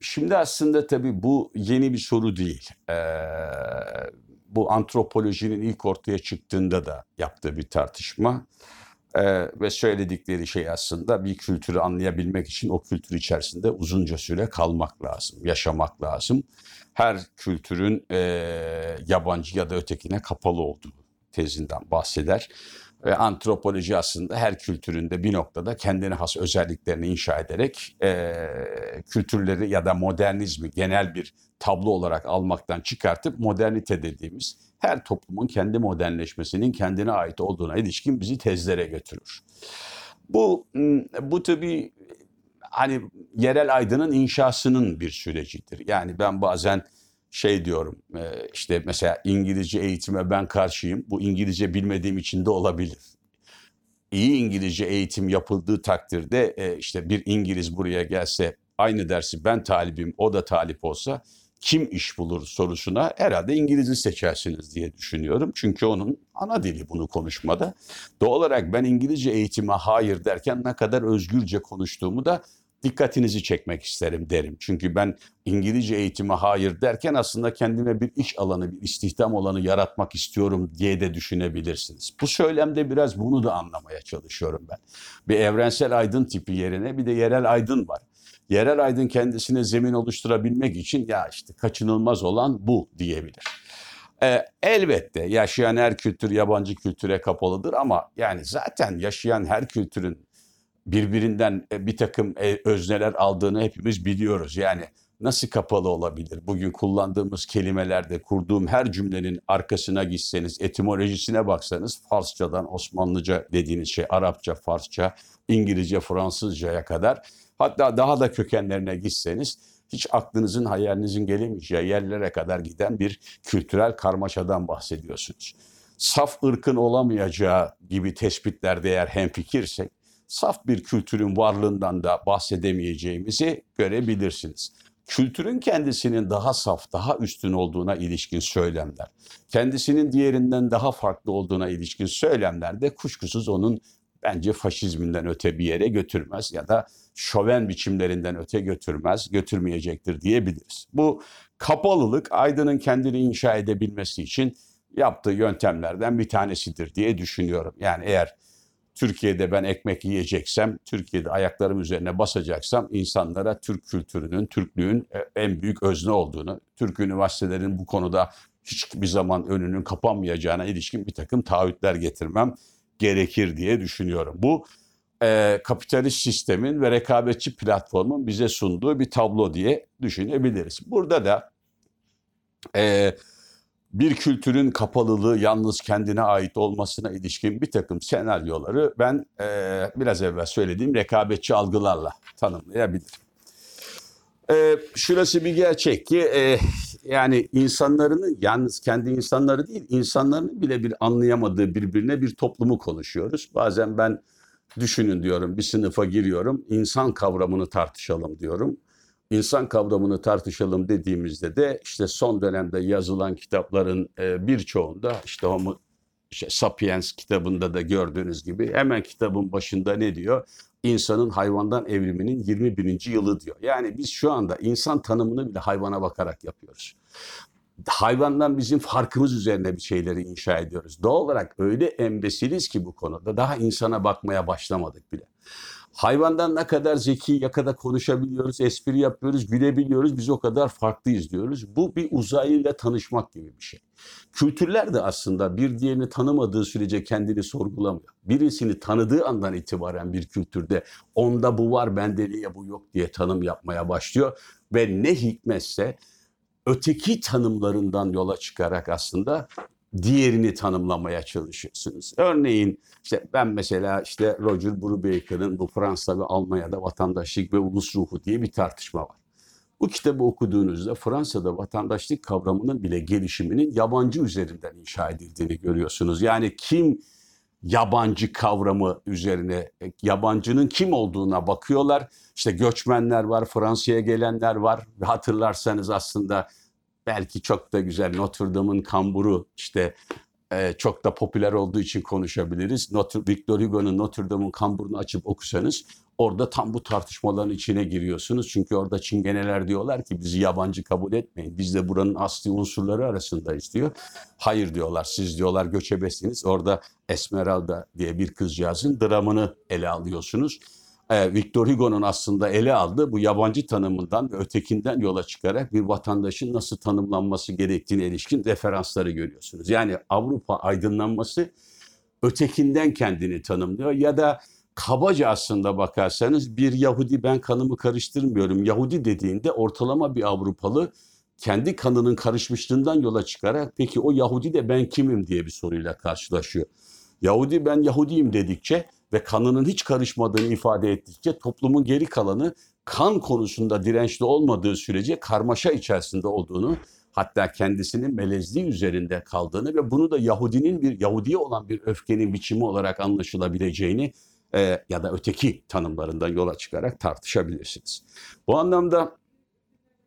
Şimdi aslında tabii bu yeni bir soru değil. Ee, bu antropolojinin ilk ortaya çıktığında da yaptığı bir tartışma. Ee, ve söyledikleri şey aslında bir kültürü anlayabilmek için o kültür içerisinde uzunca süre kalmak lazım, yaşamak lazım. Her kültürün e, yabancı ya da ötekine kapalı olduğu tezinden bahseder. Ve antropoloji aslında her kültüründe bir noktada kendine has özelliklerini inşa ederek e, kültürleri ya da modernizmi genel bir tablo olarak almaktan çıkartıp modernite dediğimiz her toplumun kendi modernleşmesinin kendine ait olduğuna ilişkin bizi tezlere götürür. Bu bu tabii hani yerel aydının inşasının bir sürecidir. Yani ben bazen şey diyorum işte mesela İngilizce eğitime ben karşıyım. Bu İngilizce bilmediğim için de olabilir. İyi İngilizce eğitim yapıldığı takdirde işte bir İngiliz buraya gelse aynı dersi ben talibim o da talip olsa kim iş bulur sorusuna herhalde İngiliz'i seçersiniz diye düşünüyorum. Çünkü onun ana dili bunu konuşmada. Doğal olarak ben İngilizce eğitime hayır derken ne kadar özgürce konuştuğumu da dikkatinizi çekmek isterim derim. Çünkü ben İngilizce eğitime hayır derken aslında kendime bir iş alanı, bir istihdam alanı yaratmak istiyorum diye de düşünebilirsiniz. Bu söylemde biraz bunu da anlamaya çalışıyorum ben. Bir evrensel aydın tipi yerine bir de yerel aydın var yerel aydın kendisine zemin oluşturabilmek için ya işte kaçınılmaz olan bu diyebilir. Ee, elbette yaşayan her kültür yabancı kültüre kapalıdır ama yani zaten yaşayan her kültürün birbirinden e, bir takım e, özneler aldığını hepimiz biliyoruz. Yani nasıl kapalı olabilir? Bugün kullandığımız kelimelerde kurduğum her cümlenin arkasına gitseniz, etimolojisine baksanız Farsçadan Osmanlıca dediğiniz şey Arapça, Farsça, İngilizce, Fransızcaya kadar Hatta daha da kökenlerine gitseniz hiç aklınızın hayalinizin gelemeyeceği yerlere kadar giden bir kültürel karmaşadan bahsediyorsunuz. Saf ırkın olamayacağı gibi tespitlerde eğer hemfikirsek, saf bir kültürün varlığından da bahsedemeyeceğimizi görebilirsiniz. Kültürün kendisinin daha saf, daha üstün olduğuna ilişkin söylemler, kendisinin diğerinden daha farklı olduğuna ilişkin söylemler de kuşkusuz onun bence faşizminden öte bir yere götürmez ya da şoven biçimlerinden öte götürmez, götürmeyecektir diyebiliriz. Bu kapalılık Aydın'ın kendini inşa edebilmesi için yaptığı yöntemlerden bir tanesidir diye düşünüyorum. Yani eğer Türkiye'de ben ekmek yiyeceksem, Türkiye'de ayaklarım üzerine basacaksam insanlara Türk kültürünün, Türklüğün e, en büyük özne olduğunu, Türk üniversitelerinin bu konuda hiçbir zaman önünün kapanmayacağına ilişkin bir takım taahhütler getirmem gerekir diye düşünüyorum. Bu e, kapitalist sistemin ve rekabetçi platformun bize sunduğu bir tablo diye düşünebiliriz. Burada da e, bir kültürün kapalılığı yalnız kendine ait olmasına ilişkin bir takım senaryoları ben e, biraz evvel söylediğim rekabetçi algılarla tanımlayabilirim. E, şurası bir gerçek ki e, yani insanların yalnız kendi insanları değil insanların bile bir anlayamadığı birbirine bir toplumu konuşuyoruz. Bazen ben düşünün diyorum bir sınıfa giriyorum insan kavramını tartışalım diyorum. İnsan kavramını tartışalım dediğimizde de işte son dönemde yazılan kitapların e, birçoğunda işte Homo işte Sapiens kitabında da gördüğünüz gibi hemen kitabın başında ne diyor? İnsanın hayvandan evriminin 21. yılı diyor. Yani biz şu anda insan tanımını bile hayvana bakarak yapıyoruz hayvandan bizim farkımız üzerine bir şeyleri inşa ediyoruz. Doğal olarak öyle embesiliz ki bu konuda daha insana bakmaya başlamadık bile. Hayvandan ne kadar zeki, ya kadar konuşabiliyoruz, espri yapıyoruz, gülebiliyoruz, biz o kadar farklıyız diyoruz. Bu bir uzaylıyla tanışmak gibi bir şey. Kültürler de aslında bir diğerini tanımadığı sürece kendini sorgulamıyor. Birisini tanıdığı andan itibaren bir kültürde onda bu var, bende niye bu yok diye tanım yapmaya başlıyor. Ve ne hikmetse öteki tanımlarından yola çıkarak aslında diğerini tanımlamaya çalışıyorsunuz. Örneğin işte ben mesela işte Roger Brubaker'ın bu Fransa ve Almanya'da vatandaşlık ve ulus ruhu diye bir tartışma var. Bu kitabı okuduğunuzda Fransa'da vatandaşlık kavramının bile gelişiminin yabancı üzerinden inşa edildiğini görüyorsunuz. Yani kim yabancı kavramı üzerine yabancının kim olduğuna bakıyorlar. İşte göçmenler var, Fransa'ya gelenler var. Hatırlarsanız aslında belki çok da güzel Notre Dame'ın kamburu işte e, çok da popüler olduğu için konuşabiliriz. Notre, Victor Hugo'nun Notre Dame'ın kamburunu açıp okusanız Orada tam bu tartışmaların içine giriyorsunuz. Çünkü orada çingeneler diyorlar ki bizi yabancı kabul etmeyin. Biz de buranın asli unsurları arasındayız diyor. Hayır diyorlar siz diyorlar göçebesiniz. Orada Esmeralda diye bir kızcağızın dramını ele alıyorsunuz. Ee, Victor Hugo'nun aslında ele aldığı bu yabancı tanımından ve ötekinden yola çıkarak bir vatandaşın nasıl tanımlanması gerektiğine ilişkin referansları görüyorsunuz. Yani Avrupa aydınlanması ötekinden kendini tanımlıyor ya da kabaca aslında bakarsanız bir Yahudi ben kanımı karıştırmıyorum. Yahudi dediğinde ortalama bir Avrupalı kendi kanının karışmışlığından yola çıkarak peki o Yahudi de ben kimim diye bir soruyla karşılaşıyor. Yahudi ben Yahudiyim dedikçe ve kanının hiç karışmadığını ifade ettikçe toplumun geri kalanı kan konusunda dirençli olmadığı sürece karmaşa içerisinde olduğunu hatta kendisinin melezliği üzerinde kaldığını ve bunu da Yahudinin bir Yahudiye olan bir öfkenin biçimi olarak anlaşılabileceğini e, ya da öteki tanımlarından yola çıkarak tartışabilirsiniz. Bu anlamda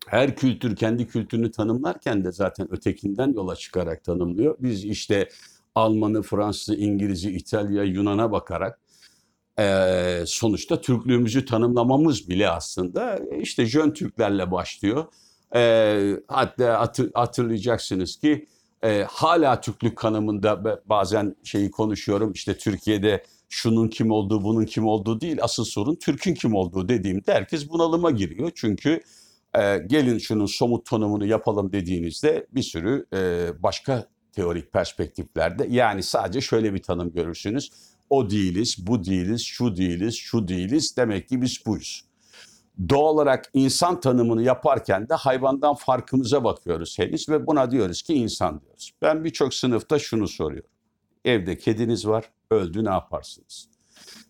her kültür kendi kültürünü tanımlarken de zaten ötekinden yola çıkarak tanımlıyor. Biz işte Almanı, Fransızı, İngiliz'i, İtalya, Yunan'a bakarak e, sonuçta Türklüğümüzü tanımlamamız bile aslında işte Jön Türklerle başlıyor. E, hatta hatır, hatırlayacaksınız ki e, hala Türklük kanımında bazen şeyi konuşuyorum işte Türkiye'de şunun kim olduğu bunun kim olduğu değil asıl sorun Türk'ün kim olduğu dediğimde herkes bunalıma giriyor. Çünkü e, gelin şunun somut tanımını yapalım dediğinizde bir sürü e, başka teorik perspektiflerde yani sadece şöyle bir tanım görürsünüz. O değiliz, bu değiliz, şu değiliz, şu değiliz demek ki biz buyuz. Doğal olarak insan tanımını yaparken de hayvandan farkımıza bakıyoruz henüz ve buna diyoruz ki insan diyoruz. Ben birçok sınıfta şunu soruyorum. Evde kediniz var, öldü ne yaparsınız?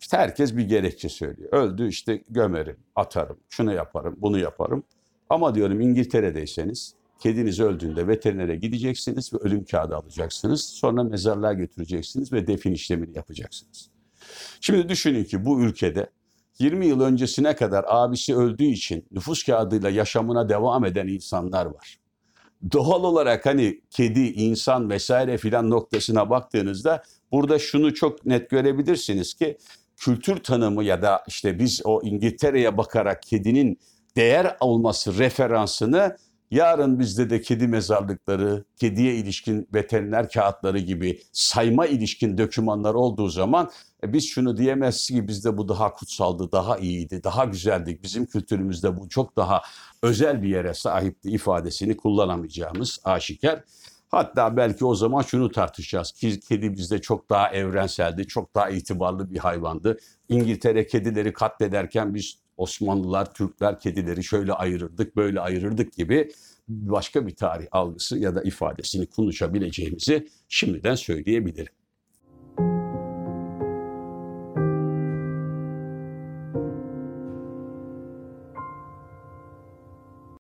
İşte herkes bir gerekçe söylüyor. Öldü işte gömerim, atarım, şunu yaparım, bunu yaparım. Ama diyorum İngiltere'deyseniz kediniz öldüğünde veterinere gideceksiniz ve ölüm kağıdı alacaksınız. Sonra mezarlığa götüreceksiniz ve defin işlemini yapacaksınız. Şimdi düşünün ki bu ülkede 20 yıl öncesine kadar abisi öldüğü için nüfus kağıdıyla yaşamına devam eden insanlar var. Doğal olarak hani kedi, insan vesaire filan noktasına baktığınızda burada şunu çok net görebilirsiniz ki kültür tanımı ya da işte biz o İngiltere'ye bakarak kedinin değer olması referansını yarın bizde de kedi mezarlıkları, kediye ilişkin veteriner kağıtları gibi sayma ilişkin dokümanlar olduğu zaman e, biz şunu diyemezsiniz ki bizde bu daha kutsaldı, daha iyiydi, daha güzeldi. Bizim kültürümüzde bu çok daha özel bir yere sahipti ifadesini kullanamayacağımız aşikar. Hatta belki o zaman şunu tartışacağız. Kedi bizde çok daha evrenseldi, çok daha itibarlı bir hayvandı. İngiltere kedileri katlederken biz Osmanlılar, Türkler kedileri şöyle ayırırdık, böyle ayırırdık gibi başka bir tarih algısı ya da ifadesini konuşabileceğimizi şimdiden söyleyebilirim.